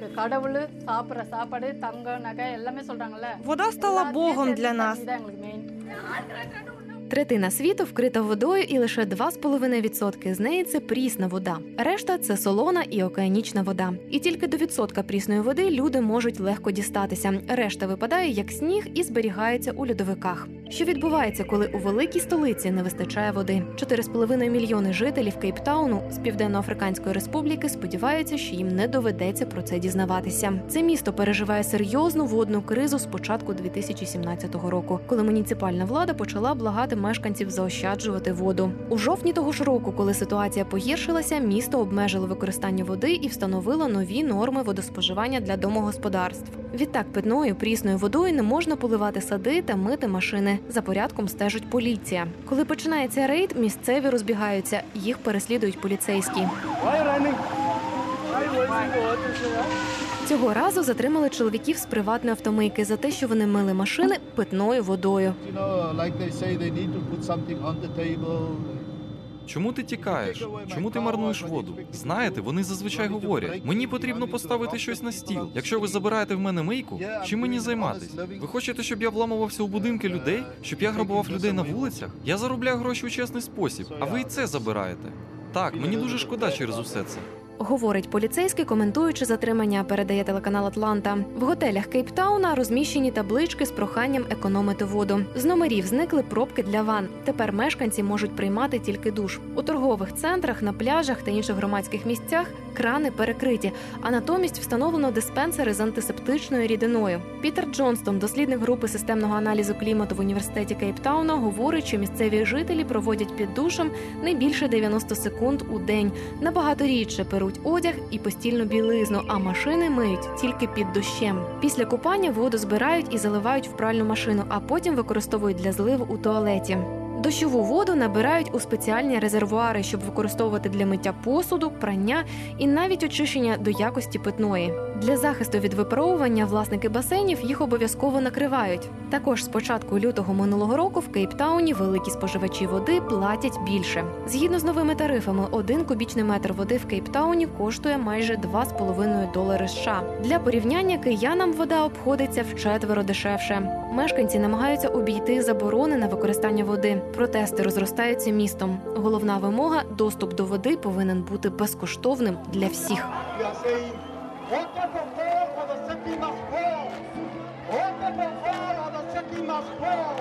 எங்களுக்கு கடவுள் சாப்பிட்ற சாப்பாடு தங்கம் நகை எல்லாமே சொல்றாங்கல்ல Вода стала எல்லாத்தையும் Богом தெரிஞ்சு для нас. தண்ணி தான் எங்களுக்கு மெயின் Третина світу вкрита водою, і лише 2,5% з неї це прісна вода. Решта це солона і океанічна вода. І тільки до відсотка прісної води люди можуть легко дістатися. Решта випадає як сніг і зберігається у льодовиках. Що відбувається, коли у великій столиці не вистачає води? 4,5 мільйони жителів Кейптауну з Південно-Африканської Республіки сподіваються, що їм не доведеться про це дізнаватися. Це місто переживає серйозну водну кризу з початку 2017 року, коли муніципальна влада почала благати мешканців заощаджувати воду. У жовтні того ж року, коли ситуація погіршилася, місто обмежило використання води і встановило нові норми водоспоживання для домогосподарств. Відтак питною прісною водою не можна поливати сади та мити машини. За порядком стежить поліція. Коли починається рейд, місцеві розбігаються, їх переслідують поліцейські. Цього разу затримали чоловіків з приватної автомийки за те, що вони мили машини питною водою. Чому ти тікаєш? Чому ти марнуєш воду? Знаєте, вони зазвичай говорять: мені потрібно поставити щось на стіл. Якщо ви забираєте в мене мийку, чим мені займатись? Ви хочете, щоб я вламувався у будинки людей, щоб я грабував людей на вулицях? Я заробляю гроші у чесний спосіб, а ви і це забираєте. Так, мені дуже шкода через усе це. Говорить поліцейський, коментуючи затримання, передає телеканал Атланта. В готелях Кейптауна розміщені таблички з проханням економити воду. З номерів зникли пробки для ван. Тепер мешканці можуть приймати тільки душ. У торгових центрах, на пляжах та інших громадських місцях крани перекриті, а натомість встановлено диспенсери з антисептичною рідиною. Пітер Джонстон, дослідник групи системного аналізу клімату в університеті Кейптауна, говорить, що місцеві жителі проводять під душем не більше 90 секунд у день. Набагато рідше перуть одяг і постільну білизну, а машини миють тільки під дощем. Після купання воду збирають і заливають в пральну машину, а потім використовують для зливу у туалеті. Дощову воду набирають у спеціальні резервуари, щоб використовувати для миття посуду, прання і навіть очищення до якості питної. Для захисту від випаровування власники басейнів їх обов'язково накривають. Також з початку лютого минулого року в Кейптауні великі споживачі води платять більше. Згідно з новими тарифами, один кубічний метр води в Кейптауні коштує майже 2,5 долари США. Для порівняння киянам вода обходиться вчетверо дешевше. Мешканці намагаються обійти заборони на використання води. Протести розростаються містом. Головна вимога доступ до води повинен бути безкоштовним для всіх. Are saying, water for the city must fall. Water for all or the city must fall.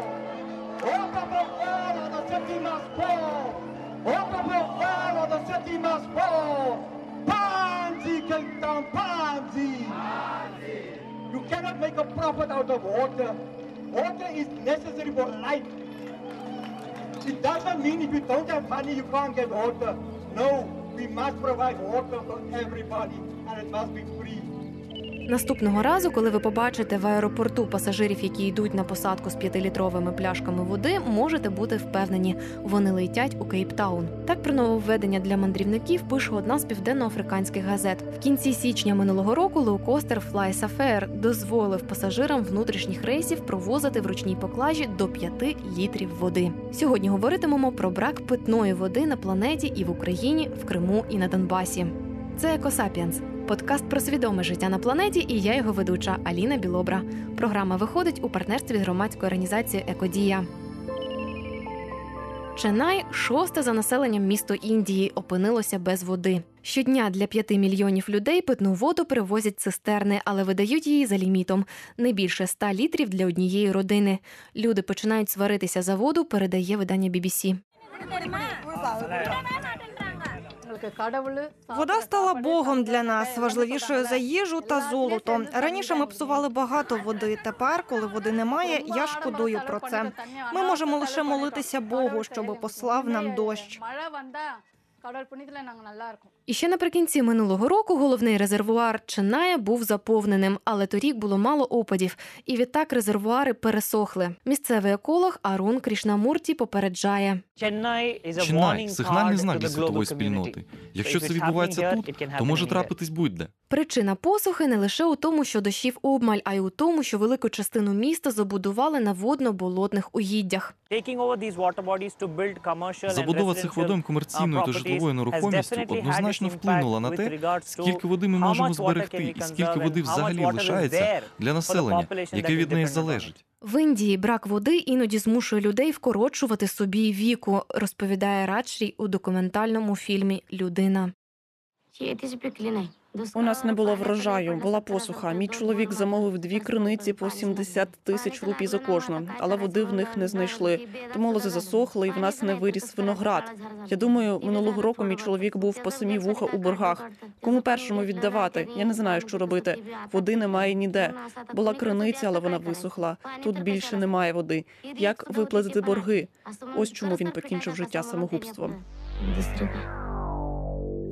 Water for all or the city must fall. Water for all or the city must fall. Pansy, Cape Town, Pansy. You cannot make a profit out of water. Water is necessary for life. It doesn't mean if you don't have money you can't get water. No, we must provide water for everybody Наступного разу, коли ви побачите в аеропорту пасажирів, які йдуть на посадку з п'ятилітровими пляшками води, можете бути впевнені, вони летять у Кейптаун. Так про нововведення для мандрівників пише одна з південноафриканських газет. В кінці січня минулого року лоукостер Fly Safair дозволив пасажирам внутрішніх рейсів провозити в ручній поклажі до 5 літрів води. Сьогодні говоритимемо про брак питної води на планеті і в Україні, в Криму і на Донбасі. Це Екосапіенс. Подкаст про свідоме життя на планеті, і я його ведуча Аліна Білобра. Програма виходить у партнерстві з громадською організацією Екодія. Ченай, шосте за населенням місто Індії, опинилося без води. Щодня для п'яти мільйонів людей питну воду привозять цистерни, але видають її за лімітом не більше ста літрів для однієї родини. Люди починають сваритися за воду, передає видання BBC. Вода стала богом для нас, важливішою за їжу та золото. Раніше ми псували багато води. Тепер, коли води немає, я шкодую про це. Ми можемо лише молитися Богу, щоб послав нам дощ. І ще наприкінці минулого року головний резервуар Чиная був заповненим, але торік було мало опадів, і відтак резервуари пересохли. Місцевий еколог Арун Крішнамурті попереджає Чинай – сигнальний знак для світової спільноти. Якщо це відбувається тут, то може трапитись будь-де. Причина посухи не лише у тому, що дощів обмаль, а й у тому, що велику частину міста забудували на водно-болотних угіддях. Забудова цих водойм комерційною та житловою нерухомістю однозначно значно вплинула на те, скільки води ми можемо зберегти, і скільки води взагалі лишається для населення, яке від неї залежить. В Індії брак води іноді змушує людей вкорочувати собі віку, розповідає Радшрі у документальному фільмі Людина. У нас не було врожаю, була посуха. Мій чоловік замовив дві криниці по 70 тисяч рупій за кожну, але води в них не знайшли. Тому лози засохли, і в нас не виріс виноград. Я думаю, минулого року мій чоловік був по самі вуха у боргах. Кому першому віддавати? Я не знаю, що робити. Води немає ніде. Була криниця, але вона висохла. Тут більше немає води. Як виплатити борги? Ось чому він покінчив життя самогубством.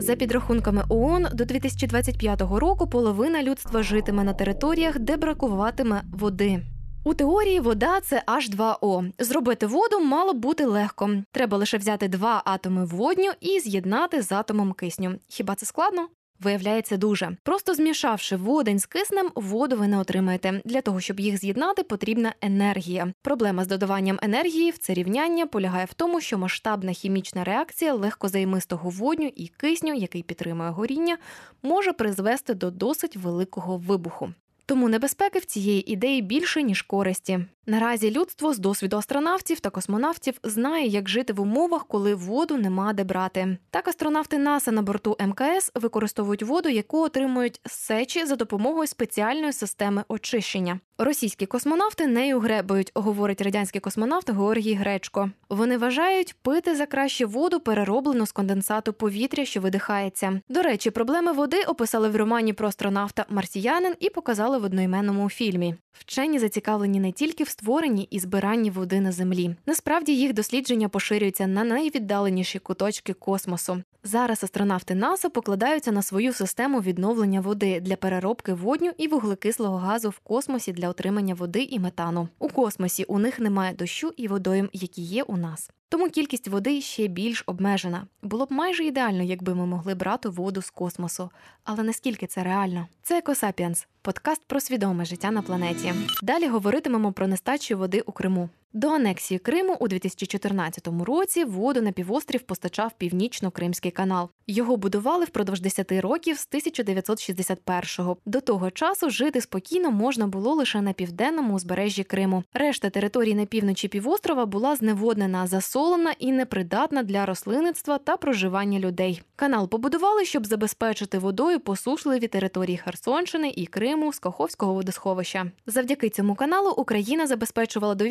За підрахунками ООН, до 2025 року половина людства житиме на територіях, де бракуватиме води. У теорії вода це H2O. Зробити воду мало б бути легко. Треба лише взяти два атоми водню і з'єднати з атомом кисню. Хіба це складно? Виявляється дуже. Просто змішавши водень з киснем, воду ви не отримаєте. Для того, щоб їх з'єднати, потрібна енергія. Проблема з додаванням енергії в це рівняння полягає в тому, що масштабна хімічна реакція легкозаймистого водню і кисню, який підтримує горіння, може призвести до досить великого вибуху. Тому небезпеки в цієї ідеї більше ніж користі. Наразі людство з досвіду астронавтів та космонавтів знає, як жити в умовах, коли воду нема де брати. Так, астронавти НАСА на борту МКС використовують воду, яку отримують з сечі за допомогою спеціальної системи очищення. Російські космонавти нею гребують, говорить радянський космонавт Георгій Гречко. Вони вважають пити за краще воду, перероблену з конденсату повітря, що видихається. До речі, проблеми води описали в романі про астронавта Марсіянин і показали в одноіменному фільмі. Вчені зацікавлені не тільки в створенні і збиранні води на землі. Насправді їх дослідження поширюються на найвіддаленіші куточки космосу. Зараз астронавти НАСА покладаються на свою систему відновлення води для переробки водню і вуглекислого газу в космосі для отримання води і метану. У космосі у них немає дощу і водойм, які є у нас. Тому кількість води ще більш обмежена. Було б майже ідеально, якби ми могли брати воду з космосу. Але наскільки це реально? Це Екосапіенс, подкаст про свідоме життя на планеті. Далі говоритимемо про нестачу води у Криму. До анексії Криму у 2014 році воду на півострів постачав Північно-Кримський канал. Його будували впродовж 10 років з 1961-го. До того часу жити спокійно можна було лише на південному узбережжі Криму. Решта території на півночі півострова була зневоднена, засолена і непридатна для рослинництва та проживання людей. Канал побудували, щоб забезпечити водою посушливі території Херсонщини і Криму з Каховського водосховища. Завдяки цьому каналу Україна забезпечувала до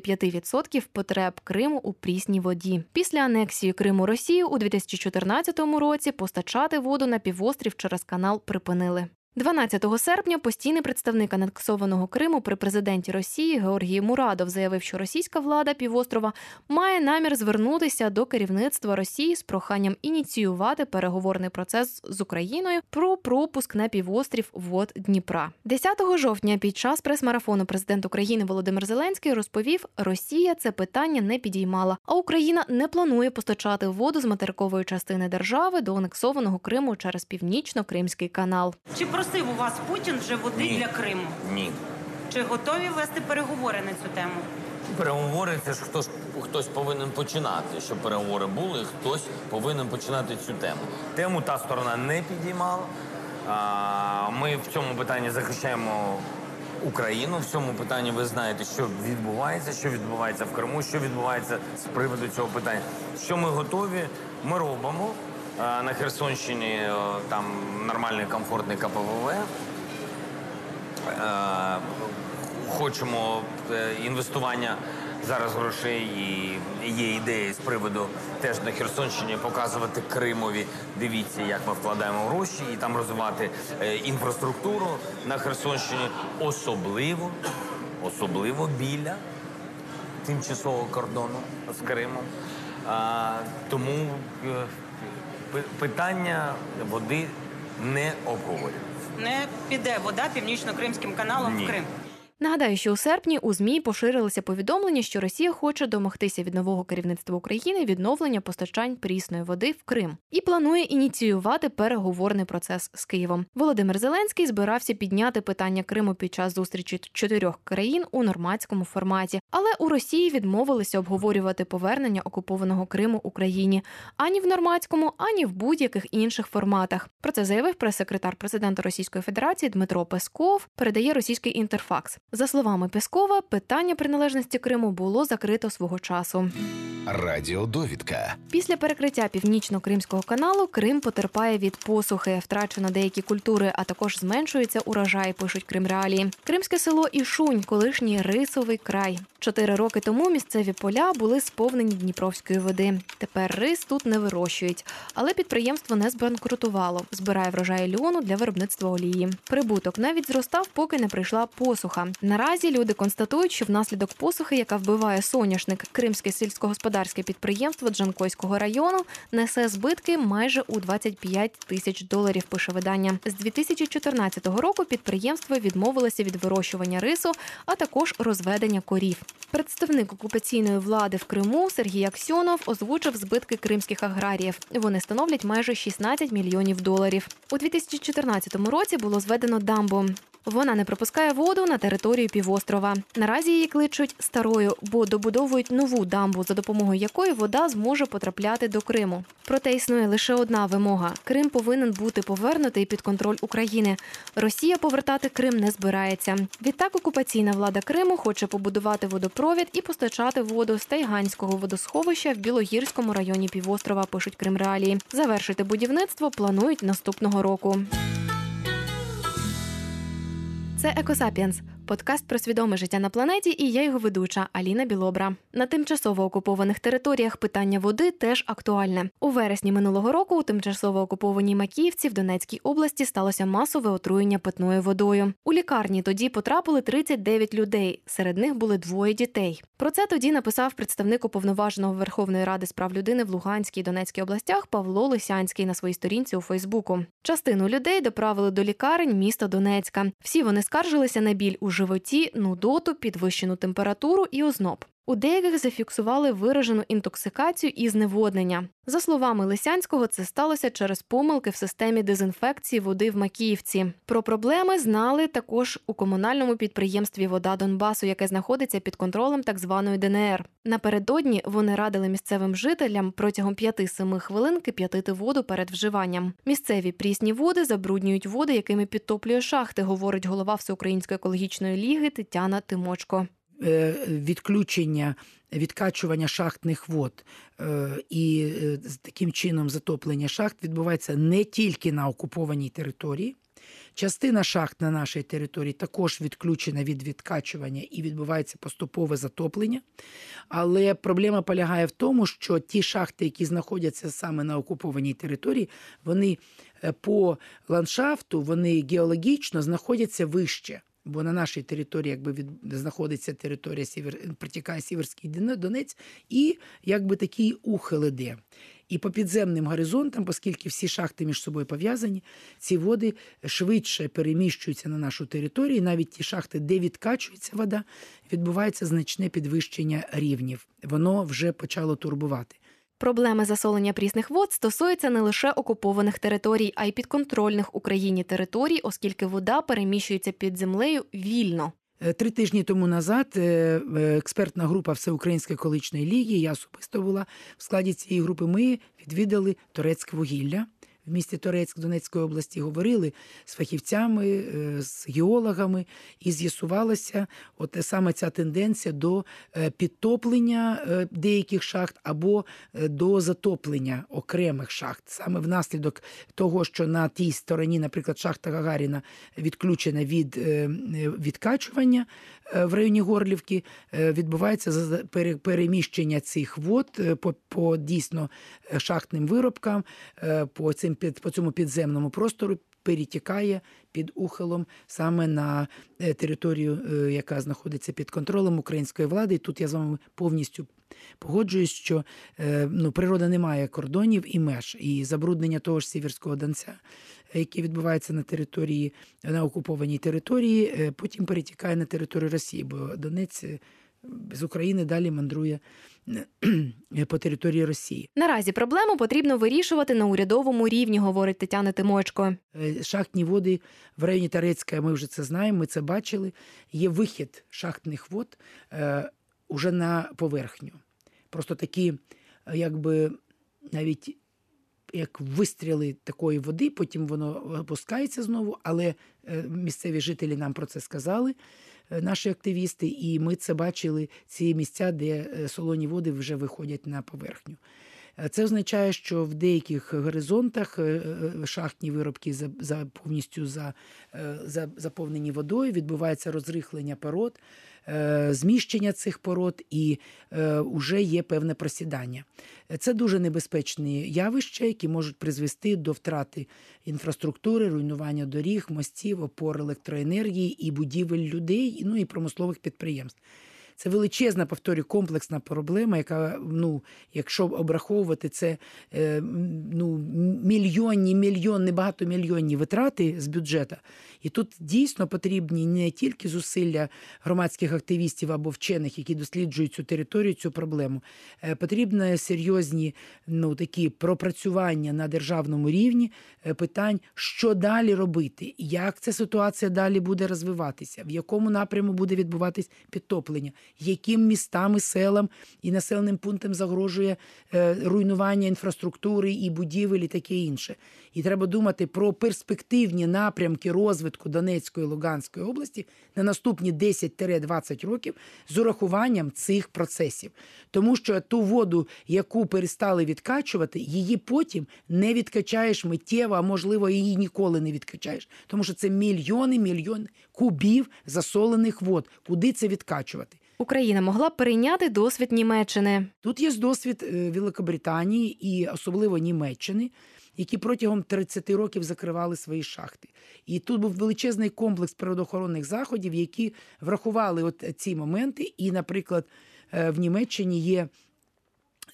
85% потреб Криму у прісній воді. Після анексії Криму Росії у 2014 році постачати воду на півострів через канал припинили. 12 серпня постійний представник анексованого Криму при президенті Росії Георгій Мурадов заявив, що російська влада півострова має намір звернутися до керівництва Росії з проханням ініціювати переговорний процес з Україною про пропуск на півострів вод Дніпра. 10 жовтня під час прес-марафону президент України Володимир Зеленський розповів, Росія це питання не підіймала, а Україна не планує постачати воду з материкової частини держави до анексованого Криму через північно-кримський канал. Чи просив у вас Путін вже води Ні. для Криму? Ні. Чи готові вести переговори на цю тему? Переговори це ж хтось, хтось повинен починати. Щоб переговори були, хтось повинен починати цю тему. Тему та сторона не підіймала. А, Ми в цьому питанні захищаємо Україну. В цьому питанні ви знаєте, що відбувається, що відбувається в Криму, що відбувається з приводу цього питання. Що ми готові, ми робимо. На Херсонщині там нормальний комфортний КПВВ. Е, хочемо е, інвестування зараз грошей і є ідеї з приводу теж на Херсонщині показувати Кримові. Дивіться, як ми вкладаємо гроші і там розвивати е, інфраструктуру на Херсонщині, особливо, особливо біля тимчасового кордону з Кримом. Тому питання води не обговорюється. Не піде вода північно-кримським каналом Ні. в Крим. Нагадаю, що у серпні у змі поширилося повідомлення, що Росія хоче домогтися від нового керівництва України відновлення постачань прісної води в Крим і планує ініціювати переговорний процес з Києвом. Володимир Зеленський збирався підняти питання Криму під час зустрічі чотирьох країн у нормандському форматі, але у Росії відмовилися обговорювати повернення окупованого Криму Україні ані в нормандському, ані в будь-яких інших форматах. Про це заявив прес-секретар президента Російської Федерації Дмитро Песков. Передає російський інтерфакс. За словами Пескова, питання приналежності Криму було закрито свого часу. Радіодовідка. Після перекриття північно-кримського каналу Крим потерпає від посухи, втрачено деякі культури, а також зменшується урожай. Пишуть Крим Реалії. Кримське село Ішунь, колишній рисовий край. Чотири роки тому місцеві поля були сповнені дніпровської води. Тепер рис тут не вирощують, але підприємство не збанкрутувало. Збирає врожай льону для виробництва олії. Прибуток навіть зростав, поки не прийшла посуха. Наразі люди констатують, що внаслідок посухи, яка вбиває соняшник, кримське сільськогосподарське підприємство Джанкойського району несе збитки майже у 25 тисяч доларів. Пише видання з 2014 року. Підприємство відмовилося від вирощування рису, а також розведення корів. Представник окупаційної влади в Криму Сергій Аксьонов озвучив збитки кримських аграріїв. Вони становлять майже 16 мільйонів доларів. У 2014 році було зведено дамбу. Вона не пропускає воду на територію півострова. Наразі її кличуть старою, бо добудовують нову дамбу, за допомогою якої вода зможе потрапляти до Криму. Проте існує лише одна вимога: Крим повинен бути повернутий під контроль України. Росія повертати Крим не збирається. Відтак окупаційна влада Криму хоче побудувати водопровід і постачати воду з Тайганського водосховища в Білогірському районі півострова. Пишуть Крим Реалії. Завершити будівництво планують наступного року. Це Екосапіенс, подкаст про свідоме життя на планеті, і я його ведуча Аліна Білобра. На тимчасово окупованих територіях питання води теж актуальне. У вересні минулого року у тимчасово окупованій Макіївці в Донецькій області сталося масове отруєння питною водою. У лікарні тоді потрапили 39 людей. Серед них були двоє дітей. Про це тоді написав представник уповноваженого Верховної Ради з прав людини в Луганській і Донецькій областях Павло Лисянський на своїй сторінці у Фейсбуку. Частину людей доправили до лікарень міста Донецька. Всі вони скаржилися на біль у животі, нудоту, підвищену температуру і озноб. У деяких зафіксували виражену інтоксикацію і зневоднення. За словами Лисянського, це сталося через помилки в системі дезінфекції води в Макіївці. Про проблеми знали також у комунальному підприємстві Вода Донбасу, яке знаходиться під контролем так званої ДНР. Напередодні вони радили місцевим жителям протягом 5-7 хвилин кип'ятити воду перед вживанням. Місцеві прісні води забруднюють води, якими підтоплює шахти, говорить голова Всеукраїнської екологічної ліги Тетяна Тимочко. Е, відключення, відкачування шахтних вод е, і е, таким чином затоплення шахт відбувається не тільки на окупованій території. Частина шахт на нашій території також відключена від відкачування і відбувається поступове затоплення. Але проблема полягає в тому, що ті шахти, які знаходяться саме на окупованій території, вони по ландшафту, вони геологічно знаходяться вище. Бо на нашій території якби від знаходиться територія Сівер, протікає Сіверський Донець, і якби такий ухил іде. І по підземним горизонтам, оскільки всі шахти між собою пов'язані, ці води швидше переміщуються на нашу територію. Навіть ті шахти, де відкачується вода, відбувається значне підвищення рівнів. Воно вже почало турбувати. Проблеми засолення прісних вод стосуються не лише окупованих територій, а й підконтрольних Україні територій, оскільки вода переміщується під землею вільно. Три тижні тому назад експертна група Всеукраїнської екологічної ліги, я особисто була в складі цієї групи. Ми відвідали турецьке вугілля. В місті Торецьк Донецької області говорили з фахівцями, з геологами, і з'ясувалася от саме ця тенденція до підтоплення деяких шахт або до затоплення окремих шахт, саме внаслідок того, що на тій стороні, наприклад, шахта Гагаріна відключена від відкачування в районі Горлівки, відбувається переміщення цих вод по, по дійсно шахтним виробкам, по цим по цьому підземному простору перетікає під ухилом саме на е, територію, е, яка знаходиться під контролем української влади. І тут я з вами повністю погоджуюсь, що е, ну, природа не має кордонів і меж, і забруднення того ж Сіверського Донця, е, яке відбувається на території на окупованій території, потім перетікає на територію Росії, бо Донець з України далі мандрує е, по території Росії. Наразі проблему потрібно вирішувати на урядовому рівні, говорить Тетяна Тимочко. Е, Шахтні води в районі Тарецька, ми вже це знаємо, ми це бачили. Є вихід шахтних вод е, уже на поверхню. Просто такі, якби навіть як вистріли такої води, потім воно опускається знову, але місцеві жителі нам про це сказали, наші активісти, і ми це бачили, ці місця, де е, солоні води вже виходять на поверхню. Е, Це означає, що в деяких горизонтах е, е, шахтні виробки за, повністю за, е, за, заповнені водою, відбувається розрихлення пород, е, зміщення цих пород і е, вже є певне просідання. Е, Це дуже небезпечні явища, які можуть призвести до втрати інфраструктури, руйнування доріг, мостів, опор електроенергії і будівель людей, ну і промислових підприємств. Це величезна, повторюю, комплексна проблема, яка, ну, якщо обраховувати це е, ну, мільйонні, мільйонні, багатомільйонні витрати з бюджету. І тут дійсно потрібні не тільки зусилля громадських активістів або вчених, які досліджують цю територію, цю проблему. Е, Потрібні серйозні ну, такі пропрацювання на державному рівні е, питань, що далі робити, як ця ситуація далі буде розвиватися, в якому напряму буде відбуватись підтоплення, яким містам і селам і населеним пунктам загрожує е, руйнування інфраструктури і будівель, і таке інше. І треба думати про перспективні напрямки розвитку Донецької і Луганської області на наступні 10-20 років з урахуванням цих процесів. Тому що ту воду, яку перестали відкачувати, її потім не відкачаєш миттєво, а можливо, її ніколи не відкачаєш. Тому що це мільйони, мільйони кубів засолених вод. Куди це відкачувати? Україна могла перейняти досвід Німеччини. Тут є досвід е, Великобританії і особливо Німеччини, які протягом 30 років закривали свої шахти. І тут був величезний комплекс природоохоронних заходів, які врахували от ці моменти. І, наприклад, е, в Німеччині є.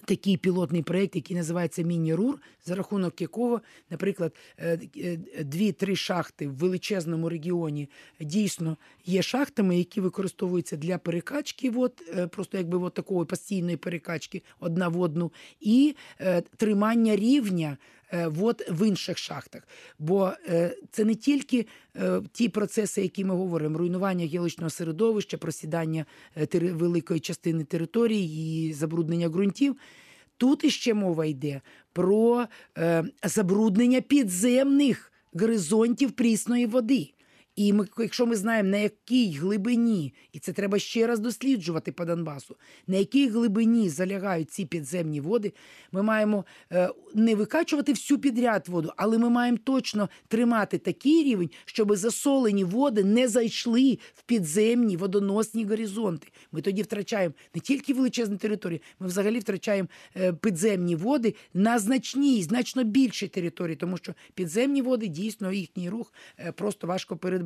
Такий пілотний проєкт, який називається Міні-РУР, за рахунок якого, наприклад, е, е, дві-три шахти в величезному регіоні дійсно є шахтами, які використовуються для перекачки, вод, е, просто якби от такої постійної перекачки одна в одну, і тримання рівня вод в інших шахтах. Бо е, це не тільки е, ті процеси, які ми говоримо: руйнування геологічного середовища, просідання е, великої частини території і забруднення ґрунтів. Тут іще мова йде про е, забруднення підземних горизонтів прісної води. І ми, якщо ми знаємо, на якій глибині, і це треба ще раз досліджувати по Донбасу, на якій глибині залягають ці підземні води, ми маємо е, не викачувати всю підряд воду, але ми маємо точно тримати такий рівень, щоб засолені води не зайшли в підземні водоносні горизонти. Ми тоді втрачаємо не тільки величезні території, ми взагалі втрачаємо е, підземні води на значній, значно більшій території, тому що підземні води дійсно їхній рух е, просто важко передбачити.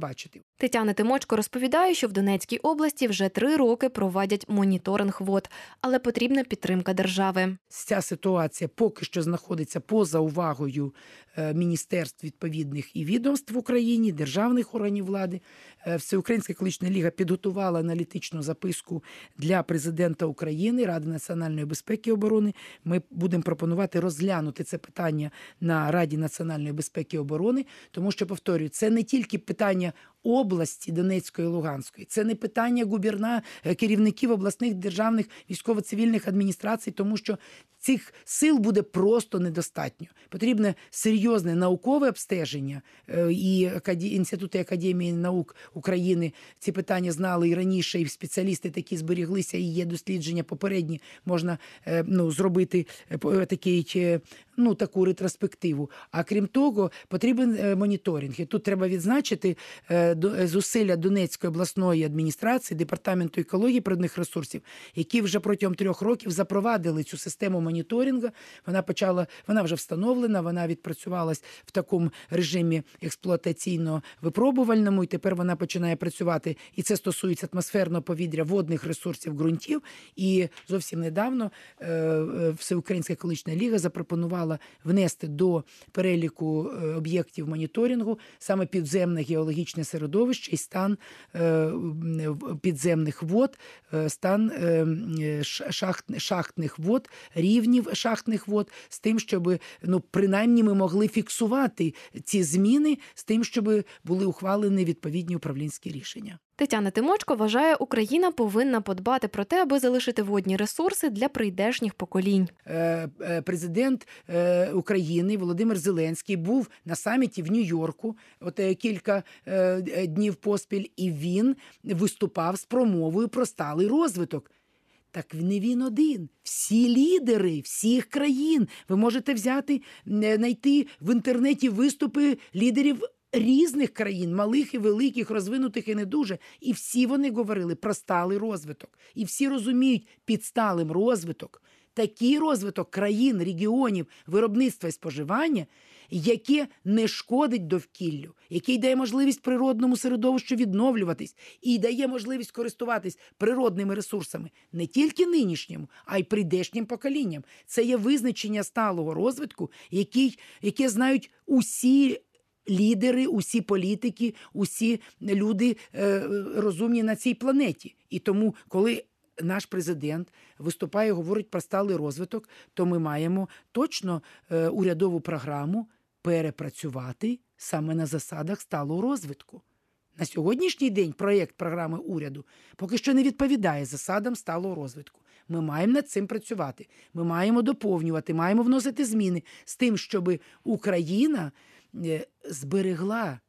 Тетяна Тимочко розповідає, що в Донецькій області вже три роки проводять моніторинг вод, але потрібна підтримка держави. Ця ситуація поки що знаходиться поза увагою е, міністерств відповідних і відомств в Україні, державних органів влади. Е, Всеукраїнська екологічна ліга підготувала аналітичну записку для президента України, Ради національної безпеки і оборони. Ми будемо пропонувати розглянути це питання на Раді національної безпеки і оборони, тому що повторюю, це не тільки питання області Донецької і Луганської, це не питання губерна е, керівників обласних державних військово-цивільних адміністрацій, тому що цих сил буде просто недостатньо. Потрібне серйозне наукове обстеження е, і інститути академії наук України ці питання знали і раніше, і спеціалісти такі зберіглися. І є дослідження попередні. Можна е, ну зробити такий ну таку ретроспективу. А крім того, потрібен е, моніторинг. І тут треба відзначити е, е, зусилля Донецької обласної адміністрації, департаменту екології природних ресурсів, які вже протягом трьох років запровадили цю систему моніторингу. Вона почала, вона вже встановлена, вона відпрацювалась в такому режимі експлуатаційно випробувальному, і тепер вона починає працювати. І це стосується атмосферного повітря, водних ресурсів, ґрунтів. І зовсім недавно Всеукраїнська екологічна ліга запропонувала внести до переліку е, об'єктів моніторингу саме підземне геологічне середовище і стан е, підземних вод, е, стан шахт, шахтних вод, рівнів шахтних вод, з тим, щоб ну принаймні ми могли фіксувати ці зміни, з тим, щоб були ухвалені відповідні управлінські рішення. Тетяна Тимочко вважає, Україна повинна подбати про те, аби залишити водні ресурси для прийдешніх поколінь. Е, е, президент е, України Володимир Зеленський був на саміті в Нью-Йорку от кілька днів поспіль, і він виступав з промовою про сталий розвиток. Так не він один. Всі лідери всіх країн. Ви можете взяти, знайти в інтернеті виступи лідерів різних країн, малих і великих, розвинутих і не дуже. І всі вони говорили про сталий розвиток. І всі розуміють під сталим розвиток такий розвиток країн, регіонів, виробництва і споживання, яке не шкодить довкіллю, який дає можливість природному середовищу відновлюватись і дає можливість користуватись природними ресурсами не тільки нинішнім, а й прийдешнім поколінням. Це є визначення сталого розвитку, який, яке знають усі. Лідери, усі політики, усі люди е, розумні на цій планеті. І тому, коли наш президент виступає, говорить про сталий розвиток, то ми маємо точно е, урядову програму перепрацювати саме на засадах сталого розвитку. На сьогоднішній день проєкт програми уряду поки що не відповідає засадам сталого розвитку. Ми маємо над цим працювати. Ми маємо доповнювати, маємо вносити зміни з тим, щоб Україна зберегла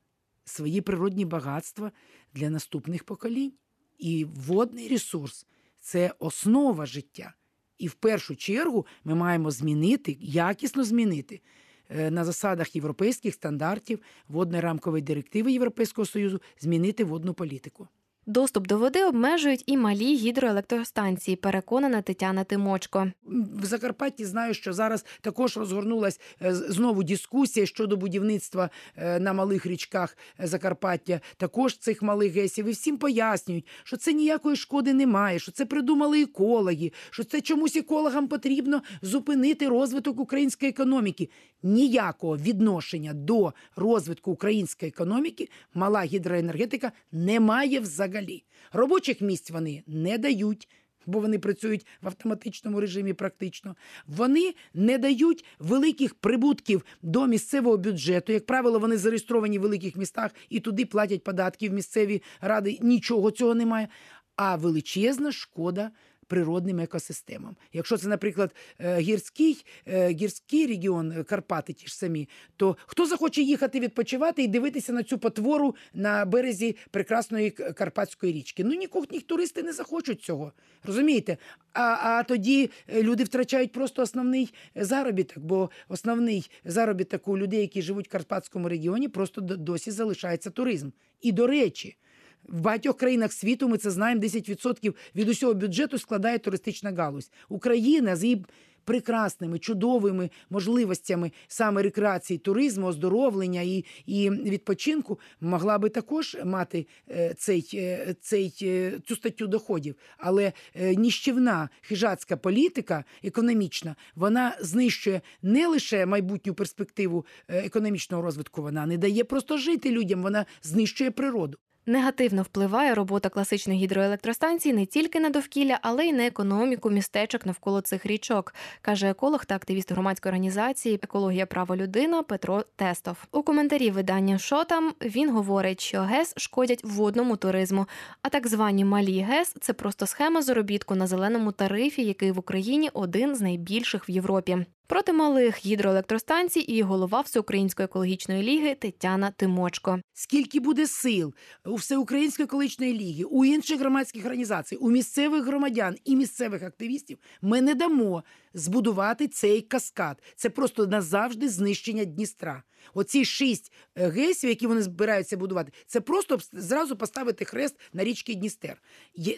свої природні багатства для наступних поколінь. І водний ресурс це основа життя. І в першу чергу ми маємо змінити, якісно змінити е, на засадах європейських стандартів водної рамкової директиви Європейського Союзу, змінити водну політику. Доступ до води обмежують і малі гідроелектростанції, переконана Тетяна Тимочко. В Закарпатті знаю, що зараз також розгорнулась е, знову дискусія щодо будівництва е, на малих річках е, Закарпаття, також цих малих гесів. І всім пояснюють, що це ніякої шкоди немає, що це придумали екологи, що це чомусь екологам потрібно зупинити розвиток української економіки. Ніякого відношення до розвитку української економіки мала гідроенергетика не має взагалі. Робочих місць вони не дають бо вони працюють в автоматичному режимі практично. Вони не дають великих прибутків до місцевого бюджету. Як правило, вони зареєстровані в великих містах і туди платять податки в місцеві ради. Нічого цього немає. А величезна шкода. Природним екосистемам. Якщо це, наприклад, е, гірський, е, гірський регіон е, Карпати, ті ж самі, то хто захоче їхати відпочивати і дивитися на цю потвору на березі прекрасної Карпатської річки? Ну нікого ні туристи не захочуть цього. Розумієте? А, а тоді люди втрачають просто основний заробіток, бо основний заробіток у людей, які живуть в Карпатському регіоні, просто досі залишається туризм. І до речі. В багатьох країнах світу ми це знаємо. 10% від усього бюджету складає туристична галузь. Україна з її прекрасними, чудовими можливостями саме рекреації, туризму, оздоровлення і, і відпочинку могла би також мати е, цей, е, цей, е, цю статтю доходів. Але ніщівна хижацька політика економічна вона знищує не лише майбутню перспективу економічного розвитку, вона не дає просто жити людям, вона знищує природу. Негативно впливає робота класичних гідроелектростанцій не тільки на довкілля, але й на економіку містечок навколо цих річок, каже еколог та активіст громадської організації Екологія права людина Петро Тестов. У коментарі видання «Що там» він говорить, що ГЕС шкодять водному туризму, а так звані малі ГЕС це просто схема заробітку на зеленому тарифі, який в Україні один з найбільших в Європі. Проти малих гідроелектростанцій і голова Всеукраїнської екологічної ліги Тетяна Тимочко. Скільки буде сил у Всеукраїнської екологічної ліги, у інших громадських організацій, у місцевих громадян і місцевих активістів, ми не дамо збудувати цей каскад. Це просто назавжди знищення Дністра. Оці шість е, ГЕСів, які вони збираються будувати, це просто зразу поставити хрест на річки Дністер.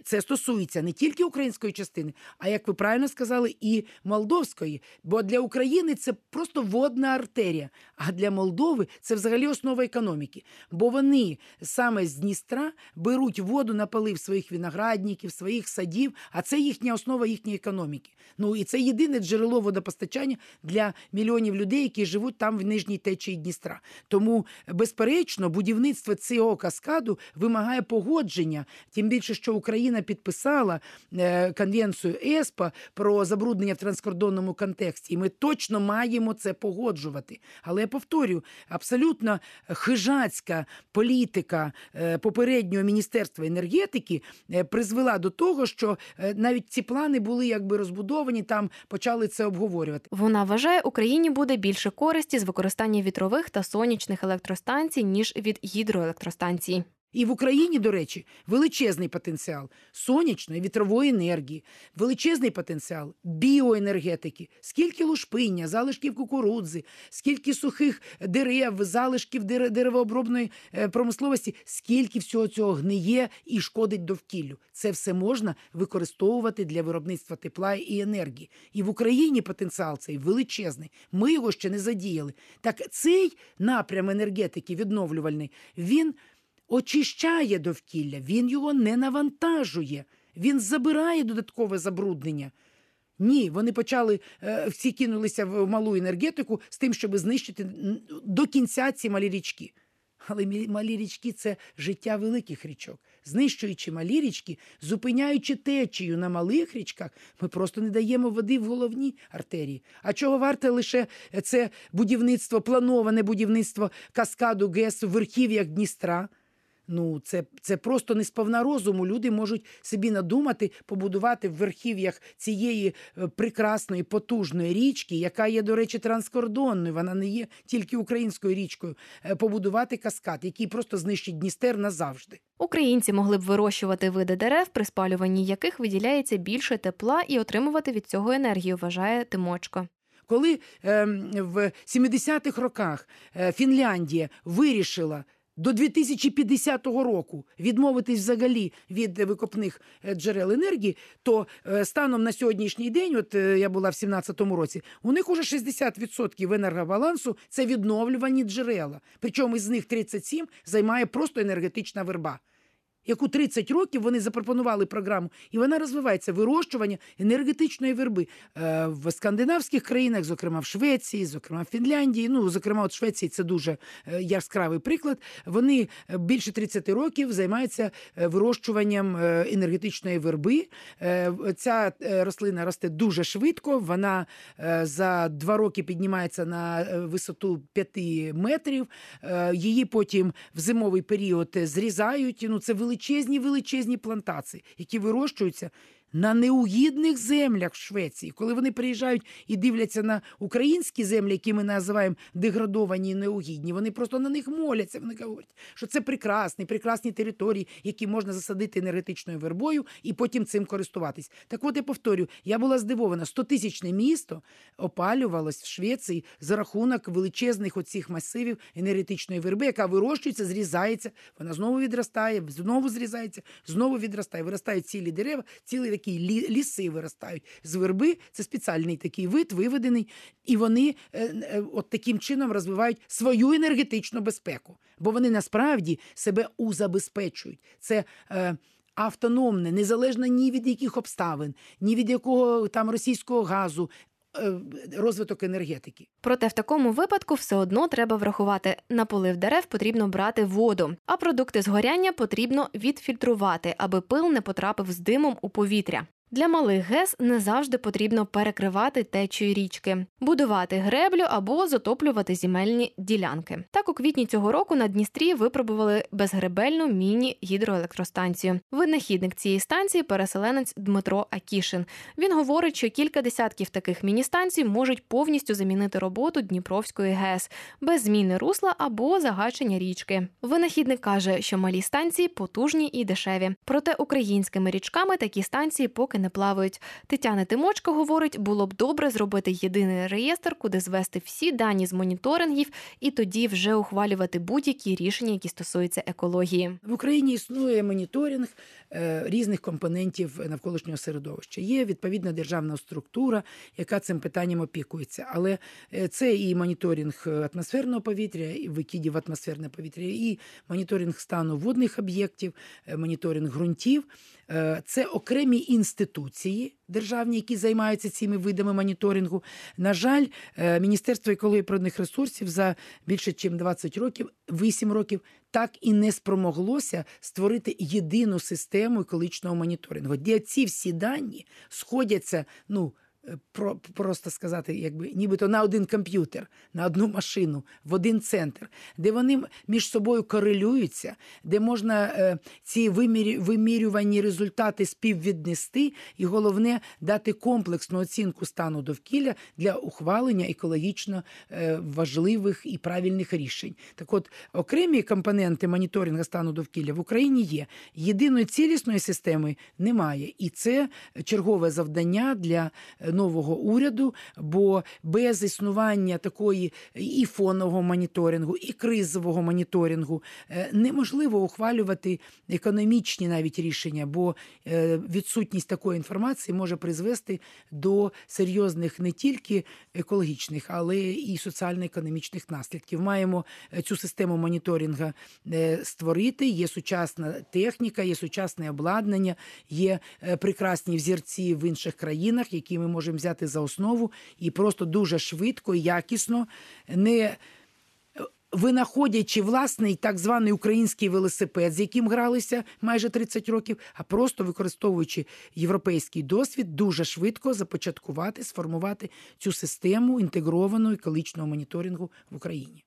Це стосується не тільки української частини, а як ви правильно сказали, і молдовської. Бо для України це просто водна артерія. А для Молдови це взагалі основа економіки. Бо вони саме з Дністра беруть воду на полив своїх виноградників, своїх садів, а це їхня основа їхньої економіки. Ну і це єдине джерело водопостачання для мільйонів людей, які живуть там в нижній течії Дністра. Тому, безперечно, будівництво цього каскаду вимагає погодження. Тим більше, що Україна підписала е, конвенцію ЕСПА про забруднення в транскордонному контексті, і ми точно маємо це погоджувати. Але я повторю, абсолютно хижацька політика е, попереднього міністерства енергетики е, призвела до того, що навіть ці плани були якби розбудовані, там почали це обговорювати. Вона вважає, Україні буде більше користі з використання вітрових та сонячних електростанцій ніж від гідроелектростанцій. І в Україні, до речі, величезний потенціал сонячної вітрової енергії, величезний потенціал біоенергетики, скільки лушпиння, залишків кукурудзи, скільки сухих дерев, залишків деревообробної е, промисловості, скільки всього цього гниє і шкодить довкіллю. Це все можна використовувати для виробництва тепла і енергії. І в Україні потенціал цей величезний. Ми його ще не задіяли. Так цей напрям енергетики відновлювальний, він очищає довкілля, він його не навантажує, він забирає додаткове забруднення. Ні, вони почали е, всі кинулися в малу енергетику з тим, щоб знищити до кінця ці малі річки. Але малі річки це життя великих річок. Знищуючи малі річки, зупиняючи течію на малих річках, ми просто не даємо води в головні артерії. А чого варте лише це будівництво, плановане будівництво каскаду ГЕС в верхів'ях Дністра? Ну, це, це просто не сповна розуму. Люди можуть собі надумати побудувати в верхів'ях цієї е, прекрасної, потужної річки, яка є, до речі, транскордонною. Вона не є тільки українською річкою. е, Побудувати каскад, який просто знищить Дністер назавжди. Українці могли б вирощувати види дерев, при спалюванні яких виділяється більше тепла і отримувати від цього енергію, вважає Тимочко. Коли ем, в 70-х роках е, Фінляндія вирішила до 2050 року відмовитись взагалі від викопних е, джерел енергії, то е, станом на сьогоднішній день, от е, я була в 17-му році, у них уже 60% енергобалансу це відновлювані джерела. Причому із них 37 займає просто енергетична верба яку 30 років вони запропонували програму, і вона розвивається вирощування енергетичної верби Е, в скандинавських країнах, зокрема в Швеції, зокрема в Фінляндії. Ну, зокрема, от Швеції це дуже е, яскравий приклад. Вони е, більше 30 років займаються вирощуванням енергетичної верби. Ця рослина росте дуже швидко. Вона за два роки піднімається на висоту 5 метрів. Її потім в зимовий період зрізають. Ну, це величезні величезні плантації, які вирощуються. На неугідних землях Швеції, коли вони приїжджають і дивляться на українські землі, які ми називаємо деградовані і неугідні, вони просто на них моляться. Вони говорять, що це прекрасні, прекрасні території, які можна засадити енергетичною вербою і потім цим користуватись. Так от я повторю, я була здивована, 100-тисячне місто опалювалось в Швеції за рахунок величезних оцих масивів енергетичної верби, яка вирощується, зрізається, вона знову відростає, знову зрізається, знову відростає. Виростають цілі дерева, цілі такі лі- ліси виростають з верби. Це спеціальний такий вид, виведений, і вони е, е, от таким чином розвивають свою енергетичну безпеку, бо вони насправді себе узабезпечують. Це е, автономне, незалежно ні від яких обставин, ні від якого там російського газу. Е, Розвиток енергетики. Проте в такому випадку все одно треба врахувати, на полив дерев потрібно брати воду, а продукти згоряння потрібно відфільтрувати, аби пил не потрапив з димом у повітря. Для малих ГЕС не завжди потрібно перекривати течію річки, будувати греблю або затоплювати земельні ділянки. Так у квітні цього року на Дністрі випробували безгребельну міні-гідроелектростанцію. Винахідник цієї станції переселенець Дмитро Акішин. Він говорить, що кілька десятків таких міні-станцій можуть повністю замінити роботу Дніпровської ГЕС без зміни русла або загачення річки. Винахідник каже, що малі станції потужні і дешеві. Проте українськими річками такі станції поки не плавають. Тетяна Тимочка говорить, було б добре зробити єдиний реєстр, куди звести всі дані з моніторингів, і тоді вже ухвалювати будь-які рішення, які стосуються екології. В Україні існує моніторинг е, різних компонентів навколишнього середовища. Є відповідна державна структура, яка цим питанням опікується. Але е, це і моніторинг атмосферного повітря, і викидів атмосферне повітря, і моніторинг стану водних об'єктів, е, моніторинг ґрунтів. Це окремі інституції державні, які займаються цими видами моніторингу. На жаль, е, Міністерство екології і природних ресурсів за більше ніж 20 років, 8 років, так і не спромоглося створити єдину систему екологічного моніторингу, де ці всі дані сходяться. ну, Про просто сказати, якби нібито на один комп'ютер, на одну машину, в один центр, де вони між собою корелюються, де можна е, ці вимірі, вимірювані результати співвіднести, і головне дати комплексну оцінку стану довкілля для ухвалення екологічно е, важливих і правильних рішень. Так, от окремі компоненти моніторингу стану довкілля в Україні є. Єдиної цілісної системи немає, і це чергове завдання для е, нового уряду, бо без існування такої і фонового моніторингу, і кризового моніторингу е, неможливо ухвалювати економічні навіть рішення, бо е, відсутність такої інформації може призвести до серйозних не тільки екологічних, але і соціально-економічних наслідків. Маємо е, цю систему моніторингу е, створити. Є сучасна техніка, є сучасне обладнання, є прекрасні взірці в інших країнах, які ми можемо взяти за основу і просто дуже швидко якісно не винаходячи власний так званий український велосипед, з яким гралися майже 30 років, а просто використовуючи європейський досвід, дуже швидко започаткувати, сформувати цю систему інтегрованого екологічного моніторингу в Україні.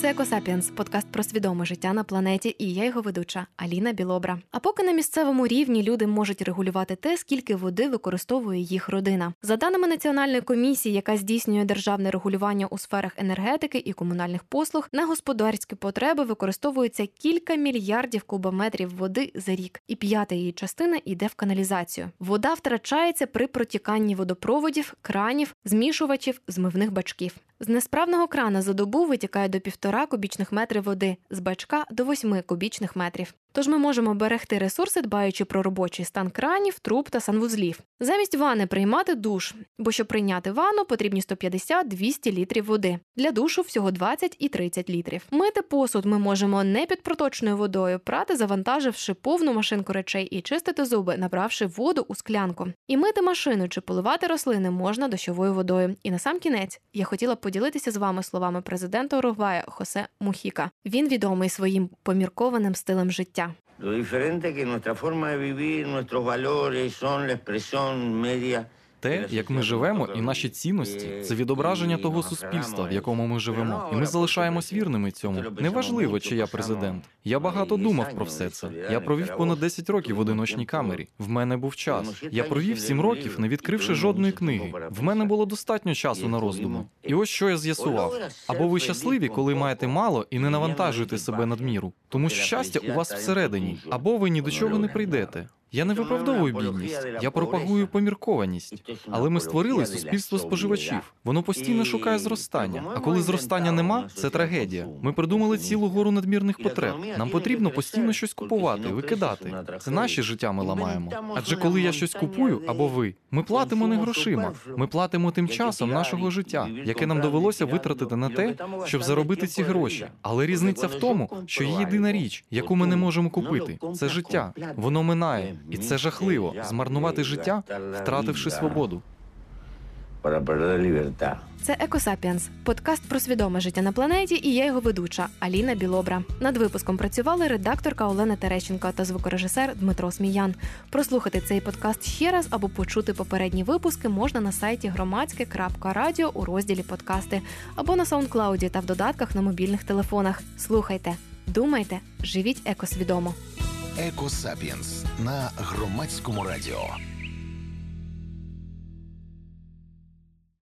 Це Екосапіенс, подкаст про свідоме життя на планеті, і я його ведуча Аліна Білобра. А поки на місцевому рівні люди можуть регулювати те, скільки води використовує їх родина. За даними національної комісії, яка здійснює державне регулювання у сферах енергетики і комунальних послуг, на господарські потреби використовується кілька мільярдів кубометрів води за рік, і п'ята її частина йде в каналізацію. Вода втрачається при протіканні водопроводів, кранів, змішувачів, змивних бачків. З несправного крана за добу витікає до півтора кубічних метрів води, з бачка до восьми кубічних метрів. Тож ми можемо берегти ресурси, дбаючи про робочий стан кранів, труб та санвузлів. Замість ванни приймати душ, бо щоб прийняти ванну, потрібні 150-200 літрів води. Для душу всього 20 і 30 літрів. Мити посуд ми можемо не під проточною водою, прати, завантаживши повну машинку речей і чистити зуби, набравши воду у склянку. І мити машину чи поливати рослини можна дощовою водою. І на сам кінець я хотіла поділитися з вами словами президента Уругвая Хосе Мухіка. Він відомий своїм поміркованим стилем життя. Lo diferente que nuestra forma de vivir, nuestros valores son la expresión media Те, як ми живемо, і наші цінності це відображення того суспільства, в якому ми живемо, і ми залишаємось вірними цьому. Неважливо, чи я президент. Я багато думав про все це. Я провів понад 10 років в одиночній камері. В мене був час. Я провів 7 років, не відкривши жодної книги. В мене було достатньо часу на роздуми. І ось що я з'ясував: або ви щасливі, коли маєте мало і не навантажуєте себе надміру, тому що щастя у вас всередині, або ви ні до чого не прийдете. Я не виправдовую бідність, я пропагую поміркованість. Але ми створили суспільство споживачів. Воно постійно шукає зростання. А коли зростання нема, це трагедія. Ми придумали цілу гору надмірних потреб. Нам потрібно постійно щось купувати, викидати. Це наші життя ми ламаємо. Адже коли я щось купую або ви, ми платимо не грошима. Ми платимо тим часом нашого життя, яке нам довелося витратити на те, щоб заробити ці гроші. Але різниця в тому, що є єдина річ, яку ми не можемо купити. Це життя. Воно минає. І це жахливо змарнувати життя, втративши свободу. Це Екосапіенс, подкаст про свідоме життя на планеті, і я його ведуча Аліна Білобра. Над випуском працювали редакторка Олена Терещенко та звукорежисер Дмитро Сміян. Прослухати цей подкаст ще раз або почути попередні випуски можна на сайті громадське.радіо у розділі подкасти або на саундклауді та в додатках на мобільних телефонах. Слухайте, думайте, живіть екосвідомо. Екосапіенс на громадському радіо.